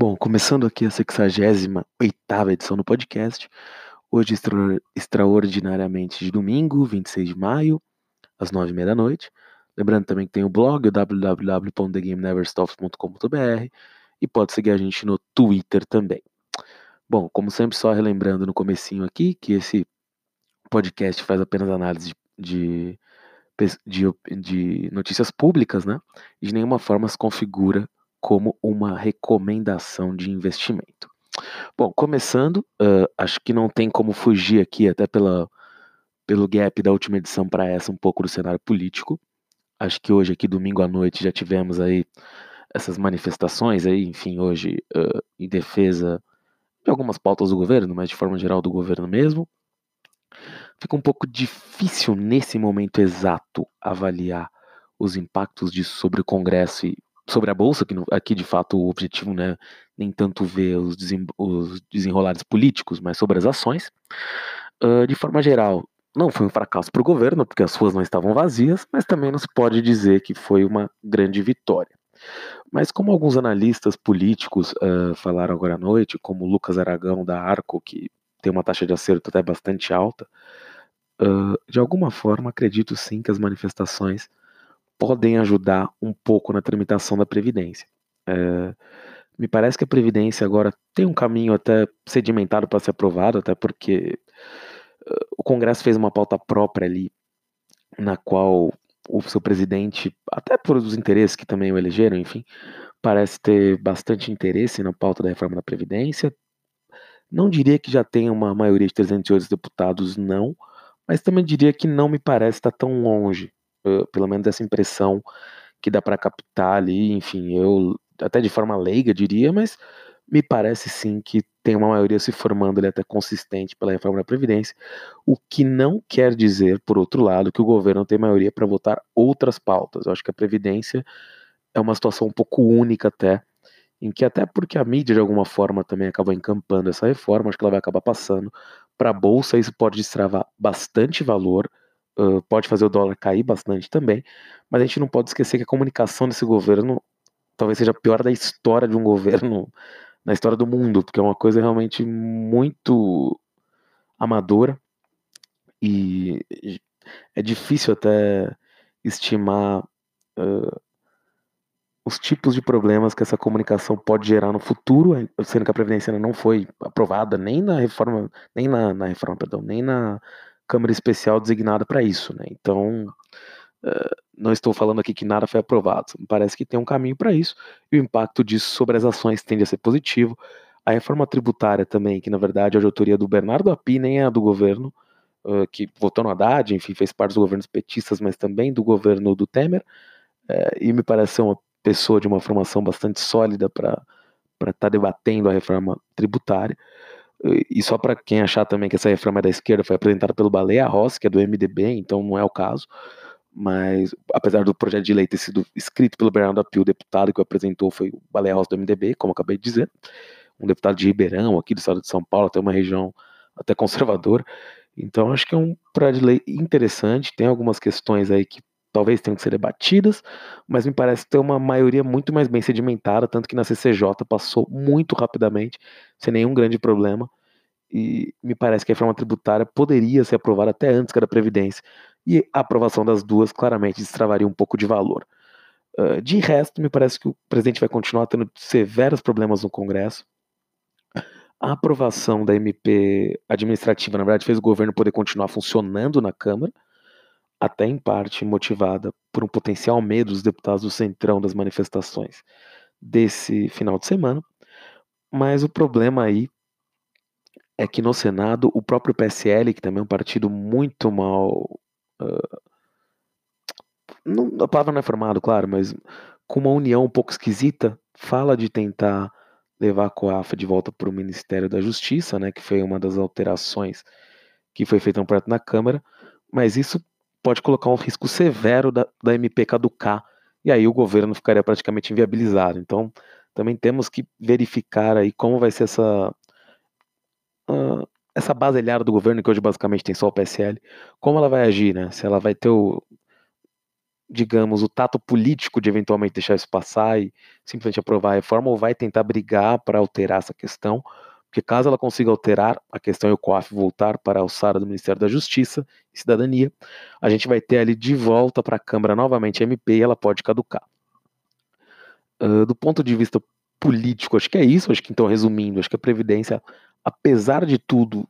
Bom, começando aqui a 68 edição do podcast, hoje extra, extraordinariamente de domingo, 26 de maio, às 9h30 da noite. Lembrando também que tem o blog, o www.thegameneverstops.com.br e pode seguir a gente no Twitter também. Bom, como sempre, só relembrando no comecinho aqui que esse podcast faz apenas análise de, de, de notícias públicas, né? E de nenhuma forma se configura como uma recomendação de investimento. Bom, começando, uh, acho que não tem como fugir aqui, até pela, pelo gap da última edição para essa, um pouco do cenário político. Acho que hoje, aqui, domingo à noite, já tivemos aí essas manifestações aí, enfim, hoje uh, em defesa de algumas pautas do governo, mas de forma geral do governo mesmo. Fica um pouco difícil nesse momento exato avaliar os impactos disso sobre o Congresso e sobre a bolsa, que aqui de fato o objetivo né, nem tanto ver os, desem, os desenrolares políticos, mas sobre as ações. Uh, de forma geral, não foi um fracasso para o governo, porque as ruas não estavam vazias, mas também não se pode dizer que foi uma grande vitória. Mas como alguns analistas políticos uh, falaram agora à noite, como Lucas Aragão da Arco, que tem uma taxa de acerto até bastante alta, uh, de alguma forma acredito sim que as manifestações podem ajudar um pouco na tramitação da Previdência. É, me parece que a Previdência agora tem um caminho até sedimentado para ser aprovado, até porque uh, o Congresso fez uma pauta própria ali, na qual o seu presidente, até por os interesses que também o elegeram, enfim, parece ter bastante interesse na pauta da reforma da Previdência. Não diria que já tem uma maioria de 308 deputados, não, mas também diria que não me parece estar tão longe pelo menos essa impressão que dá para captar ali, enfim, eu até de forma leiga diria, mas me parece sim que tem uma maioria se formando ali até consistente pela reforma da Previdência, o que não quer dizer, por outro lado, que o governo tem maioria para votar outras pautas. Eu acho que a Previdência é uma situação um pouco única até, em que até porque a mídia de alguma forma também acaba encampando essa reforma, acho que ela vai acabar passando para a Bolsa, isso pode destravar bastante valor, pode fazer o dólar cair bastante também, mas a gente não pode esquecer que a comunicação desse governo talvez seja a pior da história de um governo na história do mundo, porque é uma coisa realmente muito amadora e é difícil até estimar uh, os tipos de problemas que essa comunicação pode gerar no futuro, sendo que a previdência não foi aprovada nem na reforma, nem na, na reforma, perdão, nem na Câmara Especial designada para isso, né? Então, uh, não estou falando aqui que nada foi aprovado, parece que tem um caminho para isso, e o impacto disso sobre as ações tende a ser positivo. A reforma tributária também, que na verdade é a autoria do Bernardo Api, nem é a do governo, que votou no Haddad, enfim, fez parte dos governos petistas, mas também do governo do Temer, uh, e me parece ser uma pessoa de uma formação bastante sólida para estar tá debatendo a reforma tributária. E só para quem achar também que essa reforma é da esquerda, foi apresentada pelo Baleia Rossi, que é do MDB, então não é o caso. Mas, apesar do projeto de lei ter sido escrito pelo Bernardo Apio, o deputado que o apresentou foi o Baleia Rossi do MDB, como acabei de dizer. Um deputado de Ribeirão, aqui do estado de São Paulo, até uma região até conservadora. Então, acho que é um projeto de lei interessante. Tem algumas questões aí que talvez tenham que ser debatidas, mas me parece ter uma maioria muito mais bem sedimentada, tanto que na CCJ passou muito rapidamente, sem nenhum grande problema, e me parece que a reforma tributária poderia ser aprovada até antes que a da Previdência, e a aprovação das duas claramente destravaria um pouco de valor. Uh, de resto, me parece que o presidente vai continuar tendo severos problemas no Congresso. A aprovação da MP administrativa, na verdade, fez o governo poder continuar funcionando na Câmara, até em parte motivada por um potencial medo dos deputados do centrão das manifestações desse final de semana. Mas o problema aí é que no Senado o próprio PSL, que também é um partido muito mal. Uh, não, a palavra não é formado, claro, mas com uma união um pouco esquisita, fala de tentar levar a COAFA de volta para o Ministério da Justiça, né, que foi uma das alterações que foi feita no projeto na Câmara, mas isso pode colocar um risco severo da, da MP caducar, e aí o governo ficaria praticamente inviabilizado. Então, também temos que verificar aí como vai ser essa uh, essa baselhada do governo, que hoje basicamente tem só o PSL, como ela vai agir, né? Se ela vai ter o digamos, o tato político de eventualmente deixar isso passar e simplesmente aprovar a reforma ou vai tentar brigar para alterar essa questão, porque caso ela consiga alterar a questão e o COAF voltar para a alçada do Ministério da Justiça e Cidadania, a gente vai ter ali de volta para a Câmara novamente a MP e ela pode caducar. Uh, do ponto de vista político, acho que é isso, acho que então resumindo, acho que a Previdência, apesar de tudo,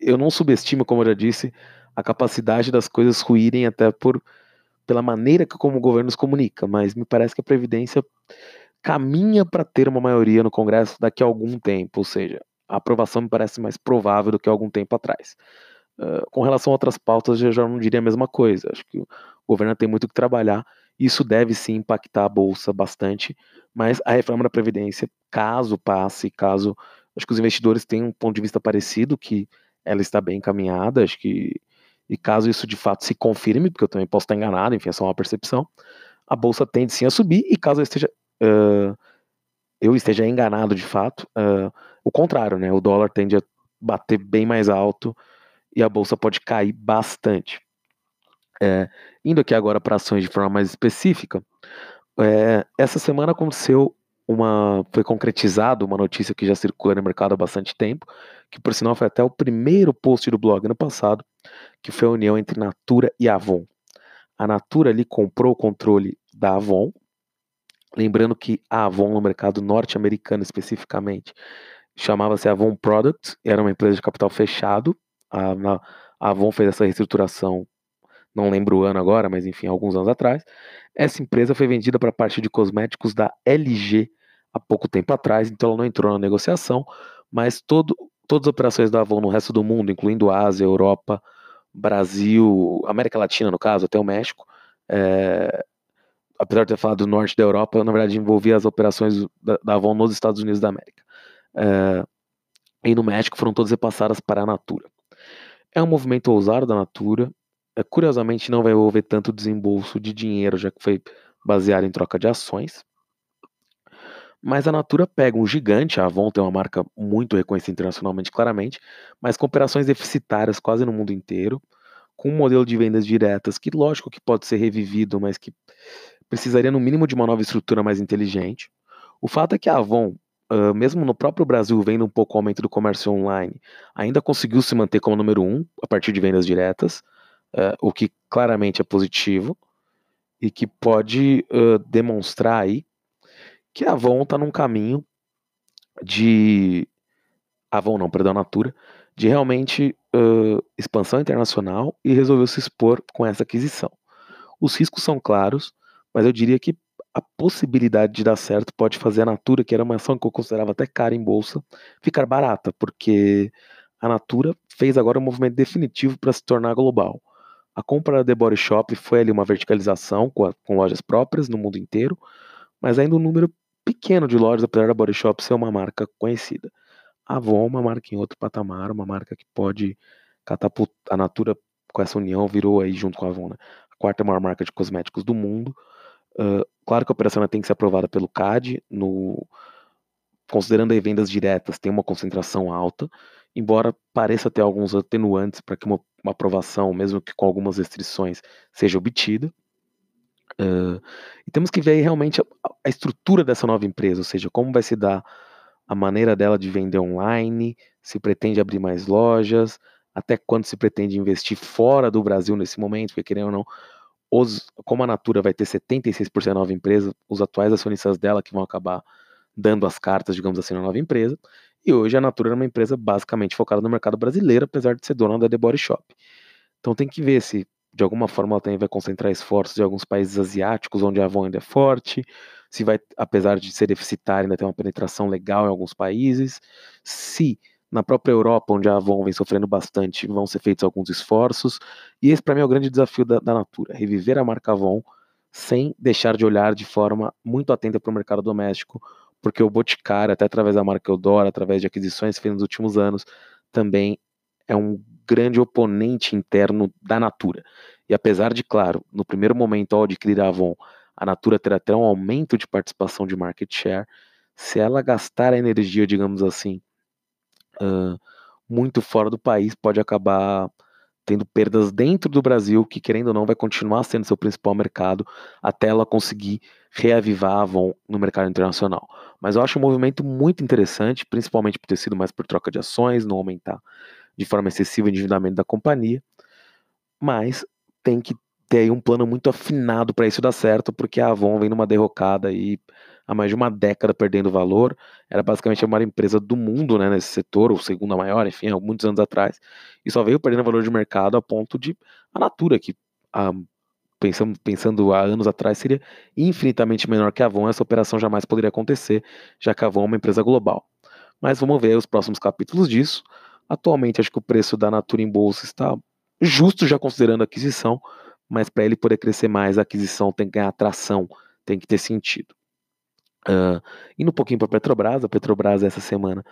eu não subestimo, como eu já disse, a capacidade das coisas ruírem até por pela maneira que como o governo se comunica, mas me parece que a Previdência caminha para ter uma maioria no Congresso daqui a algum tempo, ou seja, a aprovação me parece mais provável do que há algum tempo atrás. Uh, com relação a outras pautas, eu já não diria a mesma coisa. Acho que o governo tem muito que trabalhar. Isso deve sim impactar a bolsa bastante, mas a reforma da previdência, caso passe, caso acho que os investidores têm um ponto de vista parecido que ela está bem encaminhada, acho que e caso isso de fato se confirme, porque eu também posso estar enganado, enfim, é só uma percepção, a bolsa tende sim a subir, e caso esteja, uh, eu esteja enganado de fato, uh, o contrário, né? O dólar tende a bater bem mais alto e a bolsa pode cair bastante. É, indo aqui agora para ações de forma mais específica, é, essa semana aconteceu uma. Foi concretizado uma notícia que já circula no mercado há bastante tempo, que por sinal foi até o primeiro post do blog no passado, que foi a união entre Natura e Avon. A Natura ali comprou o controle da Avon, lembrando que a Avon no mercado norte-americano especificamente chamava-se Avon Products, era uma empresa de capital fechado. A, a Avon fez essa reestruturação, não lembro o ano agora, mas enfim, alguns anos atrás. Essa empresa foi vendida para a parte de cosméticos da LG há pouco tempo atrás, então ela não entrou na negociação, mas todo, todas as operações da Avon no resto do mundo, incluindo Ásia, Europa, Brasil, América Latina, no caso, até o México, é, apesar de ter falado do norte da Europa, na verdade envolvia as operações da, da Avon nos Estados Unidos da América. É, e no México foram todas repassadas para a Natura. É um movimento ousado da Natura, é, curiosamente não vai envolver tanto desembolso de dinheiro, já que foi baseado em troca de ações. Mas a Natura pega um gigante, a Avon tem uma marca muito reconhecida internacionalmente, claramente, mas com operações deficitárias quase no mundo inteiro, com um modelo de vendas diretas que, lógico, que pode ser revivido, mas que precisaria no mínimo de uma nova estrutura mais inteligente. O fato é que a Avon, uh, mesmo no próprio Brasil, vendo um pouco o aumento do comércio online, ainda conseguiu se manter como número um a partir de vendas diretas, uh, o que claramente é positivo e que pode uh, demonstrar aí que a Avon está num caminho de. Avon não, perdão, Natura, de realmente uh, expansão internacional e resolveu se expor com essa aquisição. Os riscos são claros, mas eu diria que a possibilidade de dar certo pode fazer a Natura, que era uma ação que eu considerava até cara em bolsa, ficar barata, porque a Natura fez agora um movimento definitivo para se tornar global. A compra da The Body Shop foi ali uma verticalização com, a, com lojas próprias no mundo inteiro, mas ainda um número pequeno de lojas, apesar da Body Shop ser uma marca conhecida. A Avon é uma marca em outro patamar, uma marca que pode catapultar. A Natura, com essa união, virou aí junto com a Avon, né? a quarta maior marca de cosméticos do mundo. Claro que a operação tem que ser aprovada pelo CAD, no, considerando aí vendas diretas, tem uma concentração alta, embora pareça ter alguns atenuantes para que uma, uma aprovação, mesmo que com algumas restrições, seja obtida. Uh, e temos que ver realmente a, a, estrutura dessa nova empresa, ou seja, como vai se dar a maneira dela de vender online, se pretende abrir mais lojas, até quando se pretende investir fora do Brasil nesse momento, porque querendo ou não, os, como a Natura vai ter 76% da nova empresa, os atuais acionistas dela que vão acabar dando as cartas, digamos assim, na nova empresa. E hoje a Natura é uma empresa basicamente focada no mercado brasileiro, apesar de ser dona da The Body Shop. Então tem que ver se de alguma forma ela também vai concentrar esforços em alguns países asiáticos, onde a Avon ainda é forte, se vai, apesar de ser deficitária, ainda ter uma penetração legal em alguns países, se na própria Europa, onde a Avon vem sofrendo bastante, vão ser feitos alguns esforços, e esse para mim é o grande desafio da, da Natura, reviver a marca Avon sem deixar de olhar de forma muito atenta para o mercado doméstico, porque o Boticário, até através da marca Eudora, através de aquisições feitas nos últimos anos, também é um grande oponente interno da Natura. E apesar de, claro, no primeiro momento ao adquirir a Avon, a Natura terá até um aumento de participação de market share, se ela gastar a energia, digamos assim, uh, muito fora do país, pode acabar tendo perdas dentro do Brasil, que querendo ou não vai continuar sendo seu principal mercado até ela conseguir reavivar a Avon no mercado internacional. Mas eu acho um movimento muito interessante, principalmente por ter sido mais por troca de ações, não aumentar de forma excessiva o endividamento da companhia. Mas tem que ter um plano muito afinado para isso dar certo, porque a Avon vem numa derrocada aí há mais de uma década perdendo valor. Era basicamente a maior empresa do mundo né, nesse setor, ou segunda maior, enfim, há muitos anos atrás, e só veio perdendo valor de mercado a ponto de a Natura, que a, pensando, pensando há anos atrás seria infinitamente menor que a Avon, essa operação jamais poderia acontecer, já que a Avon é uma empresa global. Mas vamos ver os próximos capítulos disso. Atualmente, acho que o preço da Natura em bolsa está justo, já considerando a aquisição, mas para ele poder crescer mais, a aquisição tem que ganhar atração, tem que ter sentido. Uh, indo um pouquinho para a Petrobras, a Petrobras essa semana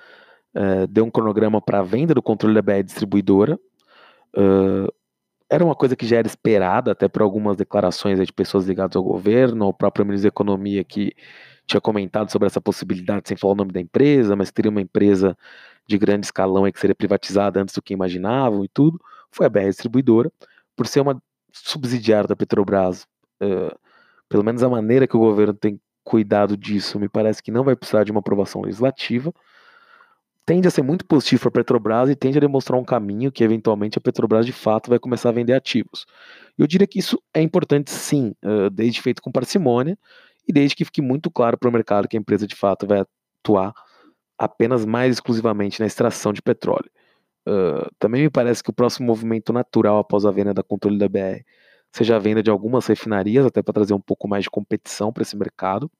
uh, deu um cronograma para a venda do controle da BR distribuidora. Uh, era uma coisa que já era esperada, até por algumas declarações de pessoas ligadas ao governo, o próprio ministro da Economia que tinha comentado sobre essa possibilidade, sem falar o nome da empresa, mas teria uma empresa de grande escalão que seria privatizada antes do que imaginavam e tudo. Foi a BR Distribuidora, por ser uma subsidiária da Petrobras, pelo menos a maneira que o governo tem cuidado disso, me parece que não vai precisar de uma aprovação legislativa. Tende a ser muito positivo para a Petrobras e tende a demonstrar um caminho que eventualmente a Petrobras de fato vai começar a vender ativos. Eu diria que isso é importante sim, desde feito com parcimônia e desde que fique muito claro para o mercado que a empresa de fato vai atuar apenas mais exclusivamente na extração de petróleo. Uh, também me parece que o próximo movimento natural após a venda da controle da BR seja a venda de algumas refinarias, até para trazer um pouco mais de competição para esse mercado.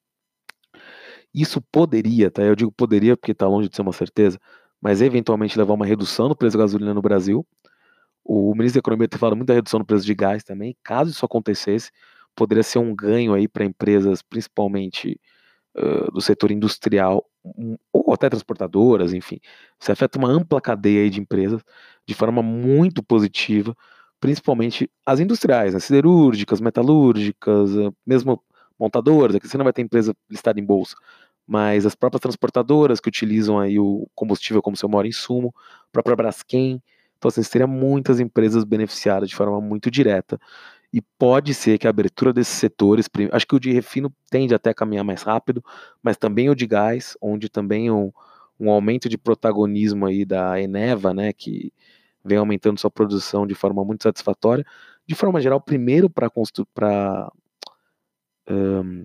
Isso poderia, tá? Eu digo poderia porque está longe de ser uma certeza, mas eventualmente levar uma redução no preço da gasolina no Brasil. O ministro da Economia tem falado muito da redução no preço de gás também. Caso isso acontecesse, poderia ser um ganho aí para empresas, principalmente uh, do setor industrial, um, ou até transportadoras, enfim. Isso afeta uma ampla cadeia de empresas de forma muito positiva principalmente as industriais, as siderúrgicas, metalúrgicas, eh, mesmo montadoras, aqui você não vai ter empresa listada em bolsa, mas as próprias transportadoras que utilizam aí o combustível como seu maior insumo, a própria Braskem, então assim, você teria muitas empresas beneficiadas de forma muito direta, e pode ser que a abertura desses setores, acho que o de refino tende até a caminhar mais rápido, mas também o de gás, onde também um, um aumento de protagonismo aí da Eneva, né, que vem aumentando sua produção de forma muito satisfatória. De forma geral, primeiro para para um,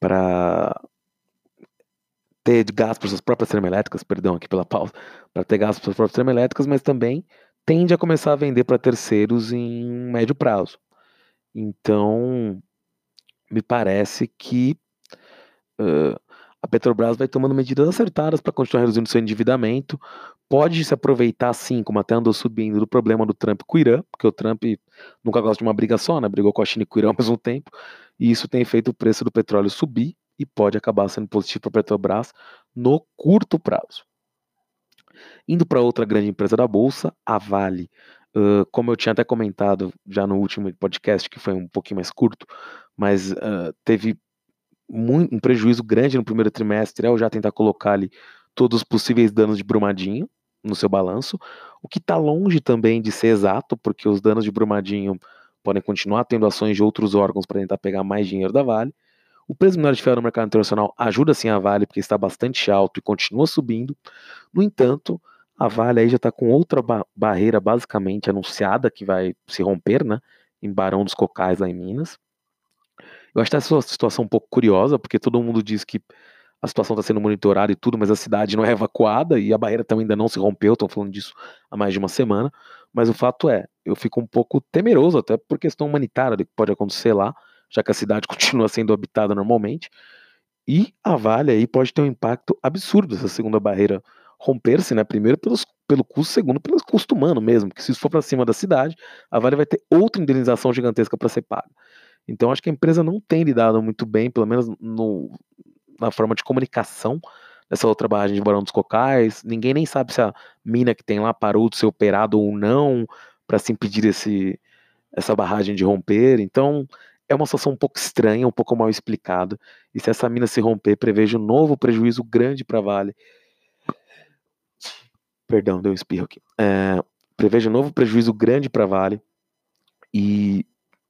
para ter gás para suas próprias termoelétricas, perdão aqui pela pausa, para ter gás para suas próprias termoelétricas, mas também tende a começar a vender para terceiros em médio prazo. Então, me parece que uh, a Petrobras vai tomando medidas acertadas para continuar reduzindo seu endividamento. Pode se aproveitar, sim, como até andou subindo, do problema do Trump com o Irã, porque o Trump nunca gosta de uma briga só, né? Brigou com a China e com o Irã ao mesmo tempo. E isso tem feito o preço do petróleo subir e pode acabar sendo positivo para a Petrobras no curto prazo. Indo para outra grande empresa da Bolsa, a Vale. Uh, como eu tinha até comentado já no último podcast, que foi um pouquinho mais curto, mas uh, teve muito, um prejuízo grande no primeiro trimestre ao já tentar colocar ali todos os possíveis danos de Brumadinho no seu balanço, o que está longe também de ser exato, porque os danos de Brumadinho podem continuar tendo ações de outros órgãos para tentar pegar mais dinheiro da Vale. O preço minério de ferro no mercado internacional ajuda sim a Vale, porque está bastante alto e continua subindo. No entanto, a Vale aí já está com outra ba barreira basicamente anunciada que vai se romper, né? Em Barão dos Cocais, lá em Minas. Eu acho essa situação um pouco curiosa, porque todo mundo diz que a situação está sendo monitorada e tudo, mas a cidade não é evacuada e a barreira também ainda não se rompeu, estão falando disso há mais de uma semana. Mas o fato é, eu fico um pouco temeroso, até por questão humanitária do que pode acontecer lá, já que a cidade continua sendo habitada normalmente. E a Vale aí pode ter um impacto absurdo essa segunda barreira romper-se, né? Primeiro pelos, pelo custo, segundo pelo custo humano mesmo, que se isso for para cima da cidade, a Vale vai ter outra indenização gigantesca para ser paga. Então acho que a empresa não tem lidado muito bem, pelo menos no, na forma de comunicação dessa outra barragem de Barão dos Cocais. Ninguém nem sabe se a mina que tem lá parou de ser operada ou não para se impedir esse, essa barragem de romper. Então é uma situação um pouco estranha, um pouco mal explicada. E se essa mina se romper, prevejo um novo prejuízo grande para Vale. Perdão, deu um espirro aqui. É, prevejo um novo prejuízo grande para Vale e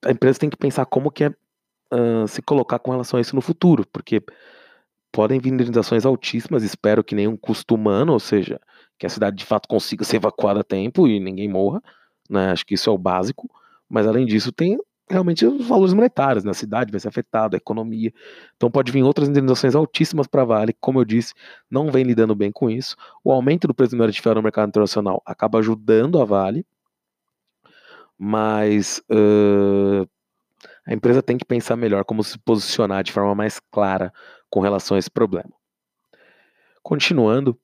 a empresa tem que pensar como que é uh, se colocar com relação a isso no futuro, porque podem vir indenizações altíssimas, espero que nenhum custo humano, ou seja, que a cidade de fato consiga ser evacuada a tempo e ninguém morra, né? Acho que isso é o básico, mas além disso tem realmente os valores monetários, né? a cidade vai ser afetada, a economia. Então pode vir outras indenizações altíssimas para a Vale, que, como eu disse, não vem lidando bem com isso. O aumento do preço do minério de ferro no mercado internacional acaba ajudando a Vale, mas uh, a empresa tem que pensar melhor como se posicionar de forma mais clara com relação a esse problema. Continuando,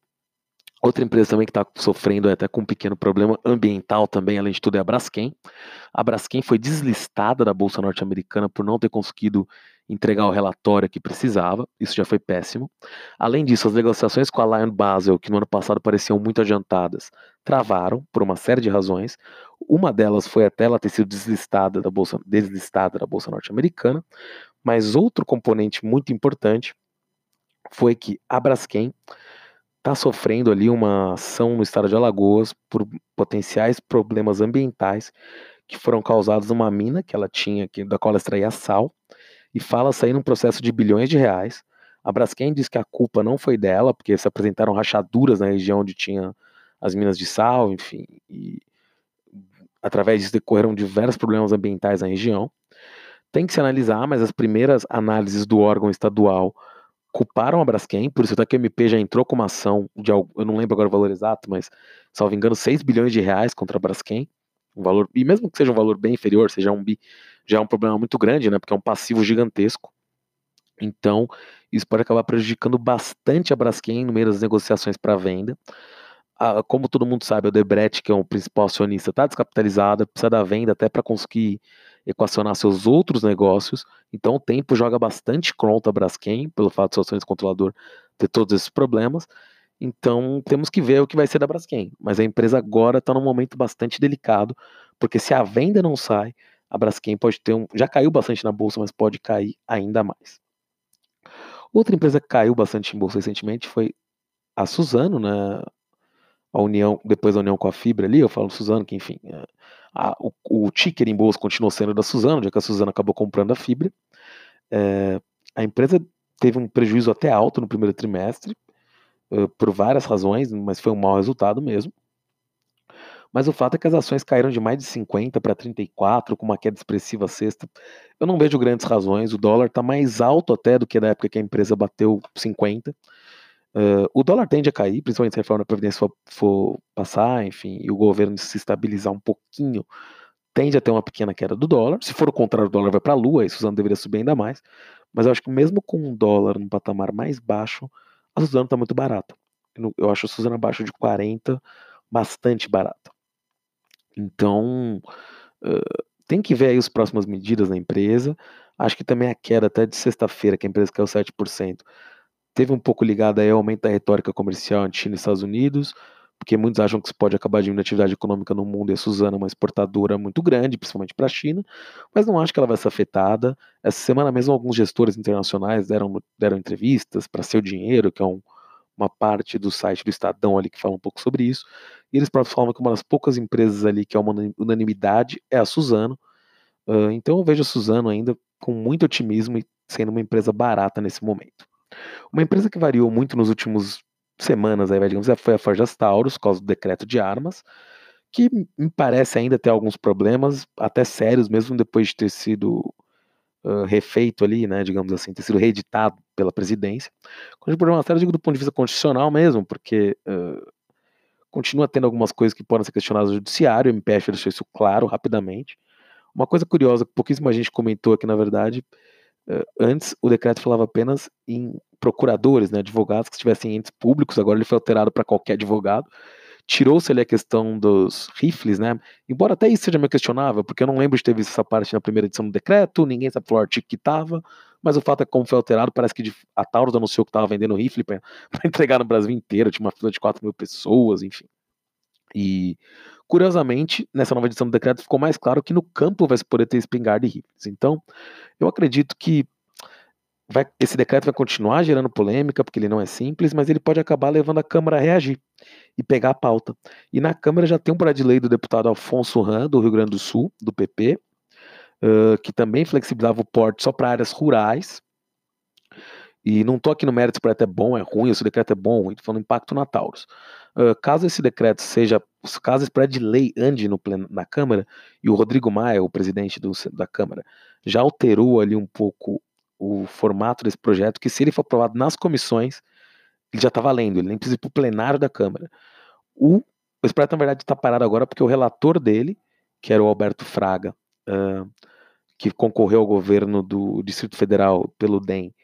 Outra empresa também que está sofrendo até com um pequeno problema ambiental também, além de tudo, é a Braskem. A Braskem foi deslistada da Bolsa Norte-Americana por não ter conseguido entregar o relatório que precisava, isso já foi péssimo. Além disso, as negociações com a Lion Basel, que no ano passado pareciam muito adiantadas, travaram por uma série de razões. Uma delas foi até ela ter sido deslistada da Bolsa, deslistada da Bolsa Norte-Americana, mas outro componente muito importante foi que a Braskem está sofrendo ali uma ação no estado de Alagoas por potenciais problemas ambientais que foram causados numa mina que ela tinha, que, da qual ela extraía sal, e fala sair num processo de bilhões de reais. A Braskem diz que a culpa não foi dela, porque se apresentaram rachaduras na região onde tinha as minas de sal, enfim, e através disso decorreram diversos problemas ambientais na região. Tem que se analisar, mas as primeiras análises do órgão estadual culparam a Braskem, por isso até que o MP já entrou com uma ação de, eu não lembro agora o valor exato, mas, salvo engano, 6 bilhões de reais contra a Braskem, um valor, e mesmo que seja um valor bem inferior, seja um bi, já é um problema muito grande, né, porque é um passivo gigantesco, então isso pode acabar prejudicando bastante a Braskem no meio das negociações para venda, ah, como todo mundo sabe, o Debrecht, que é o principal acionista, está descapitalizado, precisa da venda até para conseguir equacionar seus outros negócios. Então o tempo joga bastante contra a Braskem, pelo fato de seu acionista controlador ter todos esses problemas. Então temos que ver o que vai ser da Braskem. Mas a empresa agora está num momento bastante delicado, porque se a venda não sai, a Braskem pode ter um. Já caiu bastante na bolsa, mas pode cair ainda mais. Outra empresa que caiu bastante em bolsa recentemente foi a Suzano, né? A união, depois da união com a Fibra ali, eu falo Suzano, que enfim, é, a, o, o ticker em bolsa continuou sendo da Suzano, já que a Suzano acabou comprando a Fibra. É, a empresa teve um prejuízo até alto no primeiro trimestre, uh, por várias razões, mas foi um mau resultado mesmo. Mas o fato é que as ações caíram de mais de 50 para 34, com uma queda expressiva sexta. Eu não vejo grandes razões. O dólar está mais alto até do que na época que a empresa bateu 50. Uh, o dólar tende a cair, principalmente se a reforma da Previdência for, for, passar, enfim, e o governo se estabilizar um pouquinho, tende a ter uma pequena queda do dólar. Se for o contrário, o dólar vai para a lua, e Suzano deveria subir ainda mais. Mas eu acho que mesmo com um dólar num patamar mais baixo, a Suzano está muito barata. Eu, eu acho a Suzano abaixo de 40 bastante barata. Então, uh, tem que ver aí as próximas medidas na empresa. Acho que também a queda até de sexta-feira, que a empresa caiu 7%, teve um pouco ligado aí ao aumento da retórica comercial entre China e Estados Unidos, porque muitos acham que isso pode acabar diminuindo a atividade econômica no mundo e a Suzana é uma exportadora muito grande, principalmente para a China, mas não acho que ela vai ser afetada. Essa semana mesmo alguns gestores internacionais deram, deram entrevistas para Seu Dinheiro, que é um, uma parte do site do Estadão ali que fala um pouco sobre isso, e eles próprios falam que uma das poucas empresas ali que é uma unanimidade é a Suzano, uh, então eu vejo a Suzano ainda com muito otimismo e sendo uma empresa barata nesse momento. Uma empresa que variou muito nos últimos semanas, aí, digamos, foi a Forjas Taurus, por causa do decreto de armas, que me parece ainda ter alguns problemas, até sérios, mesmo depois de ter sido uh, refeito ali, né, digamos assim, ter sido reeditado pela presidência. Com problema sério, digo do ponto de vista constitucional mesmo, porque uh, continua tendo algumas coisas que podem ser questionadas no judiciário, o MPF deixou isso claro rapidamente. Uma coisa curiosa, que pouquíssima gente comentou aqui, na verdade, uh, antes o decreto falava apenas em procuradores, né, advogados que estivessem entes públicos, agora ele foi alterado para qualquer advogado. Tirou-se ali a questão dos rifles, né? Embora até isso seja meio questionável, porque eu não lembro de ter visto essa parte na primeira edição do decreto, ninguém sabe o artigo que estava, mas o fato é que, como foi alterado, parece que a Taurus anunciou que estava vendendo rifle para entregar no Brasil inteiro, tinha uma fila de 4 mil pessoas, enfim. E, curiosamente, nessa nova edição do decreto ficou mais claro que no campo vai se poder ter espingarda e rifles. Então, eu acredito que vai, esse decreto vai continuar gerando polêmica, porque ele não é simples, mas ele pode acabar levando a Câmara a reagir. e pegar a pauta. E na Câmara já tem um projeto de lei do deputado Alfonso Ran, do Rio Grande do Sul, do PP, uh, que também flexibilizava o porte só para áreas rurais. E não estou aqui no mérito se o projeto é bom, é ruim, se o decreto é bom estou falando impacto na Taurus. Uh, caso esse decreto seja, caso esse projeto de lei ande no pleno, na Câmara, e o Rodrigo Maia, o presidente do, da Câmara, já alterou ali um pouco o formato desse projeto, que se ele for aprovado nas comissões, ele já está valendo, ele nem precisa ir para o plenário da Câmara. O, esse projeto, na verdade, está parado agora porque o relator dele, que era o Alberto Fraga, uh, que concorreu ao governo do Distrito Federal pelo DEM,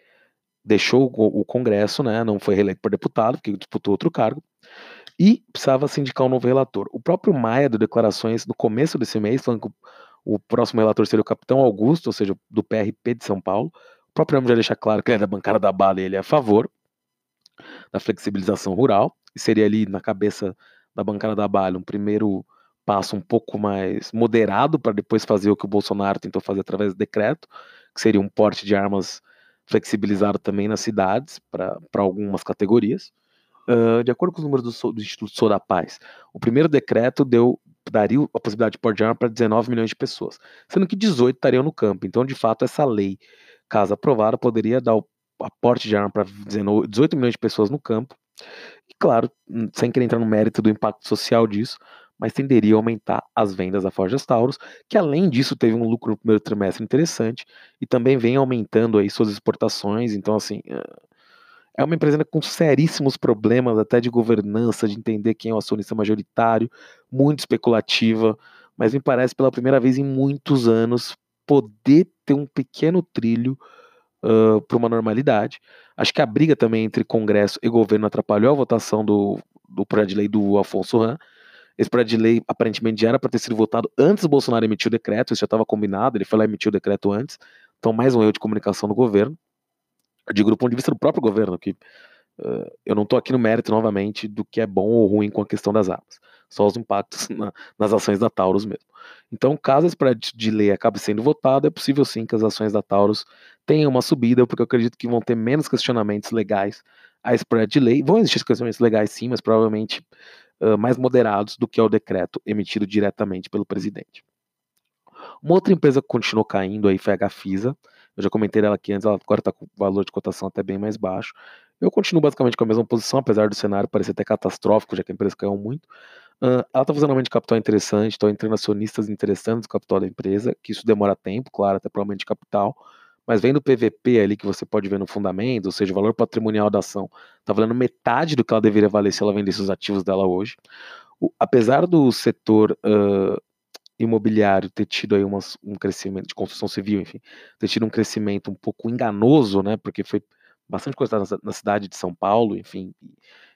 deixou o, o Congresso, né, não foi reeleito por deputado, porque disputou outro cargo, e precisava sindicar um novo relator. O próprio Maia deu declarações no começo desse mês, falando que o, o próximo relator seria o Capitão Augusto, ou seja, do PRP de São Paulo. O próprio nome já deixa claro que ele é da bancada da bala e ele é a favor da flexibilização rural, e seria ali na cabeça da bancada da Bala um primeiro passo um pouco mais moderado para depois fazer o que o Bolsonaro tentou fazer através do decreto, que seria um porte de armas flexibilizado também nas cidades para algumas categorias. Uh, de acordo com os números do, do Instituto Sou da Paz, o primeiro decreto deu daria a possibilidade de porte de arma para 19 milhões de pessoas, sendo que 18 estariam no campo. Então, de fato, essa lei, caso aprovada, poderia dar o aporte de arma para 18 milhões de pessoas no campo. E claro, sem querer entrar no mérito do impacto social disso, mas tenderia a aumentar as vendas da Forjas Taurus, que além disso teve um lucro no primeiro trimestre interessante e também vem aumentando aí suas exportações. Então, assim, é uma empresa com seríssimos problemas até de governança, de entender quem é o acionista majoritário, muito especulativa, mas me parece pela primeira vez em muitos anos poder ter um pequeno trilho uh, para uma normalidade. Acho que a briga também entre Congresso e governo atrapalhou a votação do, do projeto de lei do Afonso Ran. Esse projeto de lei aparentemente já era para ter sido votado antes do Bolsonaro emitir o decreto, isso já estava combinado, ele foi lá e emitiu o decreto antes. Então, mais um erro de comunicação do governo. Eu digo do ponto de vista do próprio governo, que uh, eu não estou aqui no mérito novamente do que é bom ou ruim com a questão das armas, só os impactos na, nas ações da Taurus mesmo. Então, caso esse projeto de lei acabe sendo votado, é possível sim que as ações da Taurus tenham uma subida, porque eu acredito que vão ter menos questionamentos legais a esse projeto de lei. Vão existir questionamentos legais sim, mas provavelmente uh, mais moderados do que é o decreto emitido diretamente pelo presidente. Uma outra empresa que continuou caindo aí foi a Gafisa. Eu já comentei ela aqui antes, ela agora está com valor de cotação até bem mais baixo. Eu continuo basicamente com a mesma posição, apesar do cenário parecer até catastrófico, já que a empresa caiu muito. Uh, ela está fazendo um aumento de capital interessante, estão entrando acionistas interessantes no capital da empresa, que isso demora tempo, claro, até para aumento de capital, mas vendo o PVP ali que você pode ver no fundamento, ou seja, o valor patrimonial da ação, está valendo metade do que ela deveria valer se ela vendesse os ativos dela hoje. O, apesar do setor uh, imobiliário ter tido aí umas, um crescimento de construção civil, enfim, ter tido um crescimento um pouco enganoso, né, porque foi bastante coisa na, na cidade de São Paulo, enfim,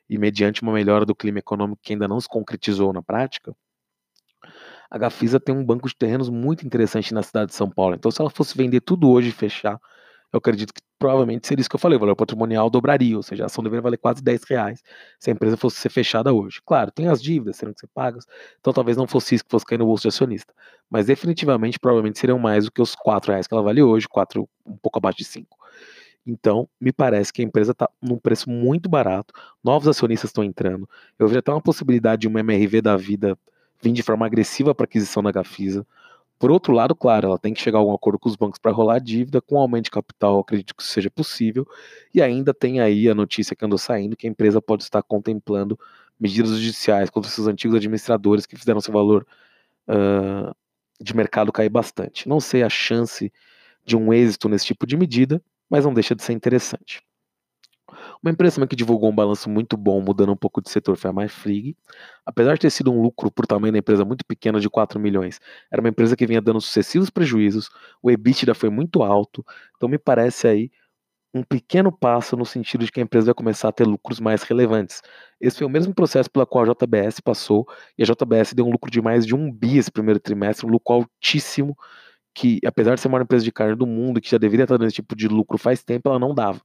e mediante uma melhora do clima econômico que ainda não se concretizou na prática, a Gafisa tem um banco de terrenos muito interessante na cidade de São Paulo. Então, se ela fosse vender tudo hoje e fechar, eu acredito que provavelmente seria isso que eu falei, o valor patrimonial dobraria, ou seja, a ação deveria valer quase 10 reais se a empresa fosse ser fechada hoje. Claro, tem as dívidas, serão que ser pagas, então talvez não fosse isso que fosse cair no bolso de acionista, mas definitivamente, provavelmente seriam mais do que os 4 reais que ela vale hoje, 4, um pouco abaixo de 5. Então, me parece que a empresa está num preço muito barato, novos acionistas estão entrando. Eu vejo até uma possibilidade de uma MRV da vida vir de forma agressiva para aquisição da Gafisa. Por outro lado, claro, ela tem que chegar a algum acordo com os bancos para rolar a dívida, com aumento de capital, acredito que isso seja possível. E ainda tem aí a notícia que andou saindo que a empresa pode estar contemplando medidas judiciais contra seus antigos administradores que fizeram seu valor uh, de mercado cair bastante. Não sei a chance de um êxito nesse tipo de medida, mas não deixa de ser interessante. Uma empresa que divulgou um balanço muito bom, mudando um pouco de setor, foi a MyFrig. Apesar de ter sido um lucro por tamanho da empresa muito pequeno, de 4 milhões, era uma empresa que vinha dando sucessivos prejuízos, o EBITDA foi muito alto, então me parece aí um pequeno passo no sentido de que a empresa vai começar a ter lucros mais relevantes. Esse foi o mesmo processo pela qual a JBS passou, e a JBS deu um lucro de mais de um bi esse primeiro trimestre, um lucro altíssimo, que, apesar de ser a maior empresa de carne do mundo, que já deveria estar dando esse tipo de lucro faz tempo, ela não dava.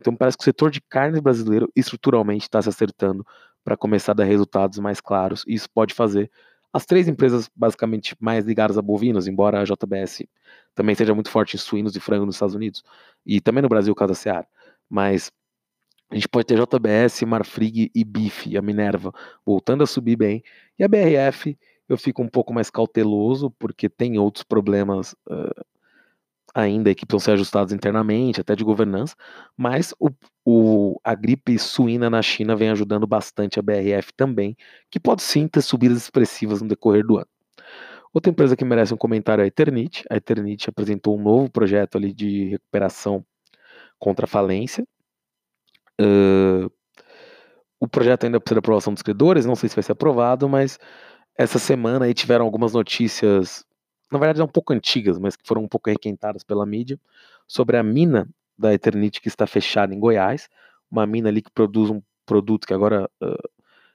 Então parece que o setor de carne brasileiro estruturalmente está se acertando para começar a dar resultados mais claros, e isso pode fazer as três empresas basicamente mais ligadas a bovinos, embora a JBS também seja muito forte em suínos e frango nos Estados Unidos, e também no Brasil, caso da Seara, mas A gente pode ter JBS, Marfrig e BIF, a Minerva, voltando a subir bem. E a BRF, eu fico um pouco mais cauteloso, porque tem outros problemas uh, ainda que precisam ser ajustados internamente, até de governança, mas o, o, a gripe suína na China vem ajudando bastante a BRF também, que pode sim ter subidas expressivas no decorrer do ano. Outra empresa que merece um comentário é a Eternit. A Eternit apresentou um novo projeto ali de recuperação contra a falência. Uh, o projeto ainda precisa de aprovação dos credores, não sei se vai ser aprovado, mas essa semana aí tiveram algumas notícias na verdade, um pouco antigas, mas que foram um pouco requentadas pela mídia, sobre a mina da Eternit que está fechada em Goiás, uma mina ali que produz um produto que agora uh,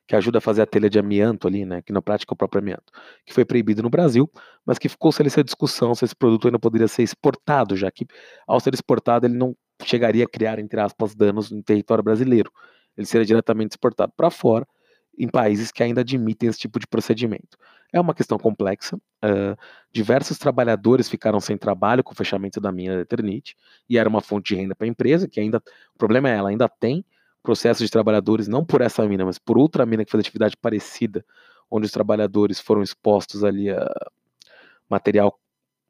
que ajuda a fazer a telha de amianto ali, né, que na prática é o próprio amianto, que foi proibido no Brasil, mas que ficou sem essa discussão se esse produto ainda poderia ser exportado, já que ao ser exportado ele não chegaria a criar, entre aspas, danos no território brasileiro. Ele seria diretamente exportado para fora, em países que ainda admitem esse tipo de procedimento. É uma questão complexa. Uh, diversos trabalhadores ficaram sem trabalho com o fechamento da mina da Eternit e era uma fonte de renda para a empresa, que ainda. O problema é ela ainda tem processos de trabalhadores, não por essa mina, mas por outra mina que faz atividade parecida, onde os trabalhadores foram expostos ali a material.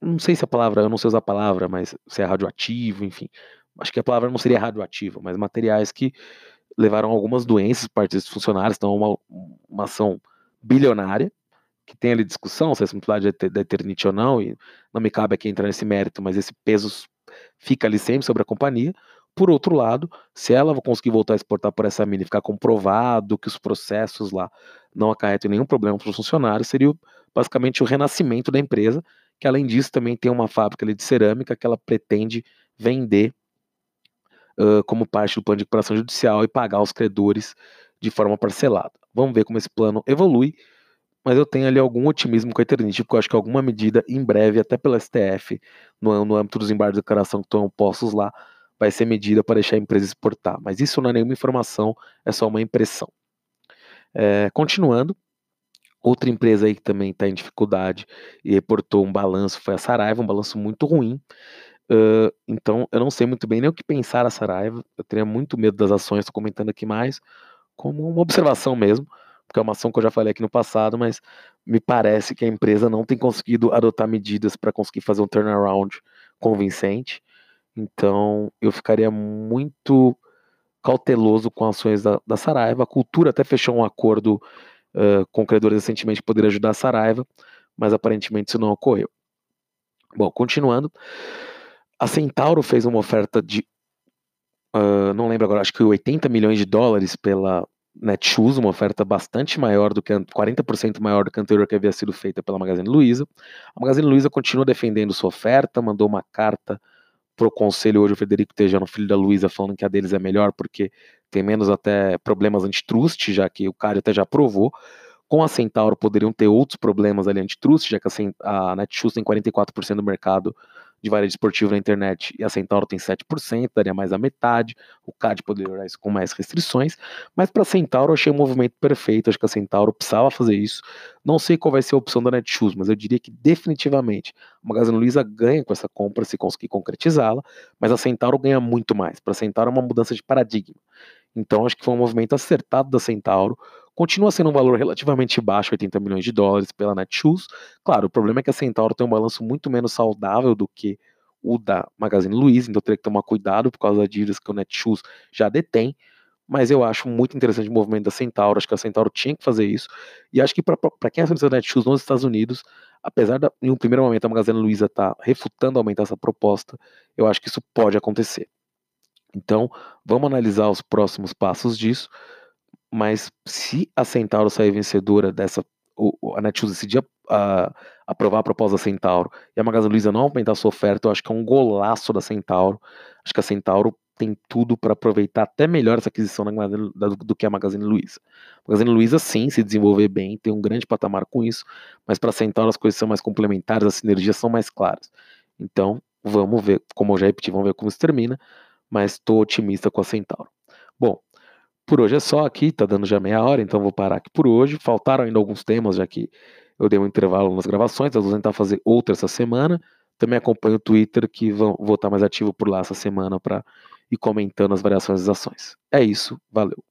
Não sei se a palavra, eu não sei usar a palavra, mas se é radioativo, enfim. Acho que a palavra não seria radioativa, mas materiais que levaram algumas doenças para esses funcionários, então é uma, uma ação bilionária, que tem ali discussão se é simplicidade é da Eternity ou não, e não me cabe aqui entrar nesse mérito, mas esse peso fica ali sempre sobre a companhia. Por outro lado, se ela conseguir voltar a exportar por essa mina e ficar comprovado que os processos lá não acarretam nenhum problema para os funcionários, seria basicamente o renascimento da empresa, que além disso também tem uma fábrica ali de cerâmica que ela pretende vender uh, como parte do plano de recuperação judicial e pagar os credores de forma parcelada. Vamos ver como esse plano evolui, mas eu tenho ali algum otimismo com a Eternity, porque eu acho que alguma medida em breve, até pela STF, no, no âmbito dos embargos de declaração que estão postos lá, vai ser medida para deixar a empresa exportar. Mas isso não é nenhuma informação, é só uma impressão. É, continuando, outra empresa aí que também está em dificuldade e reportou um balanço foi a Saraiva, um balanço muito ruim. Então, eu não sei muito bem nem o que pensar a Saraiva. Eu teria muito medo das ações, estou comentando aqui mais como uma observação mesmo, porque é uma ação que eu já falei aqui no passado, mas me parece que a empresa não tem conseguido adotar medidas para conseguir fazer um turnaround convincente. Então, eu ficaria muito cauteloso com ações da, da Saraiva. A Cultura até fechou um acordo uh, com credores recentemente que poderia ajudar a Saraiva, mas aparentemente isso não ocorreu. Bom, continuando. A Centauro fez uma oferta de, uh, não lembro agora, acho que 80 milhões de dólares pela Netshoes, uma oferta bastante maior do que 40% maior do que a anterior que havia sido feita pela Magazine Luiza. A Magazine Luiza continua defendendo sua oferta, mandou uma carta pro conselho hoje o Federico Tejano, filho da Luiza, falando que a deles é melhor porque tem menos até problemas antitrust, já que o cara até já aprovou. Com a Centauro poderiam ter outros problemas ali antitrust, já que a, a Netshoes tem 44% do mercado de varejo esportivo na internet e a Centauro tem 7%, daria mais a metade. O CAD poderia olhar isso com mais restrições, mas para a Centauro eu achei um movimento perfeito. Acho que a Centauro precisava fazer isso. Não sei qual vai ser a opção da Netshoes, mas eu diria que definitivamente a Magazine Luiza ganha com essa compra se conseguir concretizá-la, mas a Centauro ganha muito mais. Para a Centauro é uma mudança de paradigma. Então acho que foi um movimento acertado da Centauro. Continua sendo um valor relativamente baixo, 80 milhões de dólares pela Netshoes. Claro, o problema é que a Centauro tem um balanço muito menos saudável do que o da Magazine Luiza, então teria que tomar cuidado por causa das dívidas que o Netshoes já detém. Mas eu acho muito interessante o movimento da Centauro, acho que a Centauro tinha que fazer isso. E acho que para quem é da Netshoes nos Estados Unidos, apesar de em um primeiro momento a Magazine Luiza estar tá refutando aumentar essa proposta, eu acho que isso pode acontecer. Então, vamos analisar os próximos passos disso. Mas se a Centauro sair vencedora dessa, a Netshoes decidir a, aprovar a proposta da Centauro e a Magazine Luiza não aumentar sua oferta, eu acho que é um golaço da Centauro. Acho que a Centauro tem tudo para aproveitar até melhor essa aquisição Magazine, do, do, que a Magazine Luiza. A Magazine Luiza, sim, se desenvolver bem, tem um grande patamar com isso, mas para a Centauro as coisas são mais complementares, as sinergias são mais claras. Então, vamos ver, como eu já repeti, vamos ver como isso termina mas estou otimista com a Centauro. Bom, por hoje é só aqui, tá dando já meia hora, então vou parar aqui por hoje. Faltaram ainda alguns temas, já que eu dei um intervalo nas gravações, eu vou tentar fazer outra essa semana. Também acompanho o Twitter, que vou, vou estar mais ativo por lá essa semana para e comentando as variações das ações. É isso, valeu.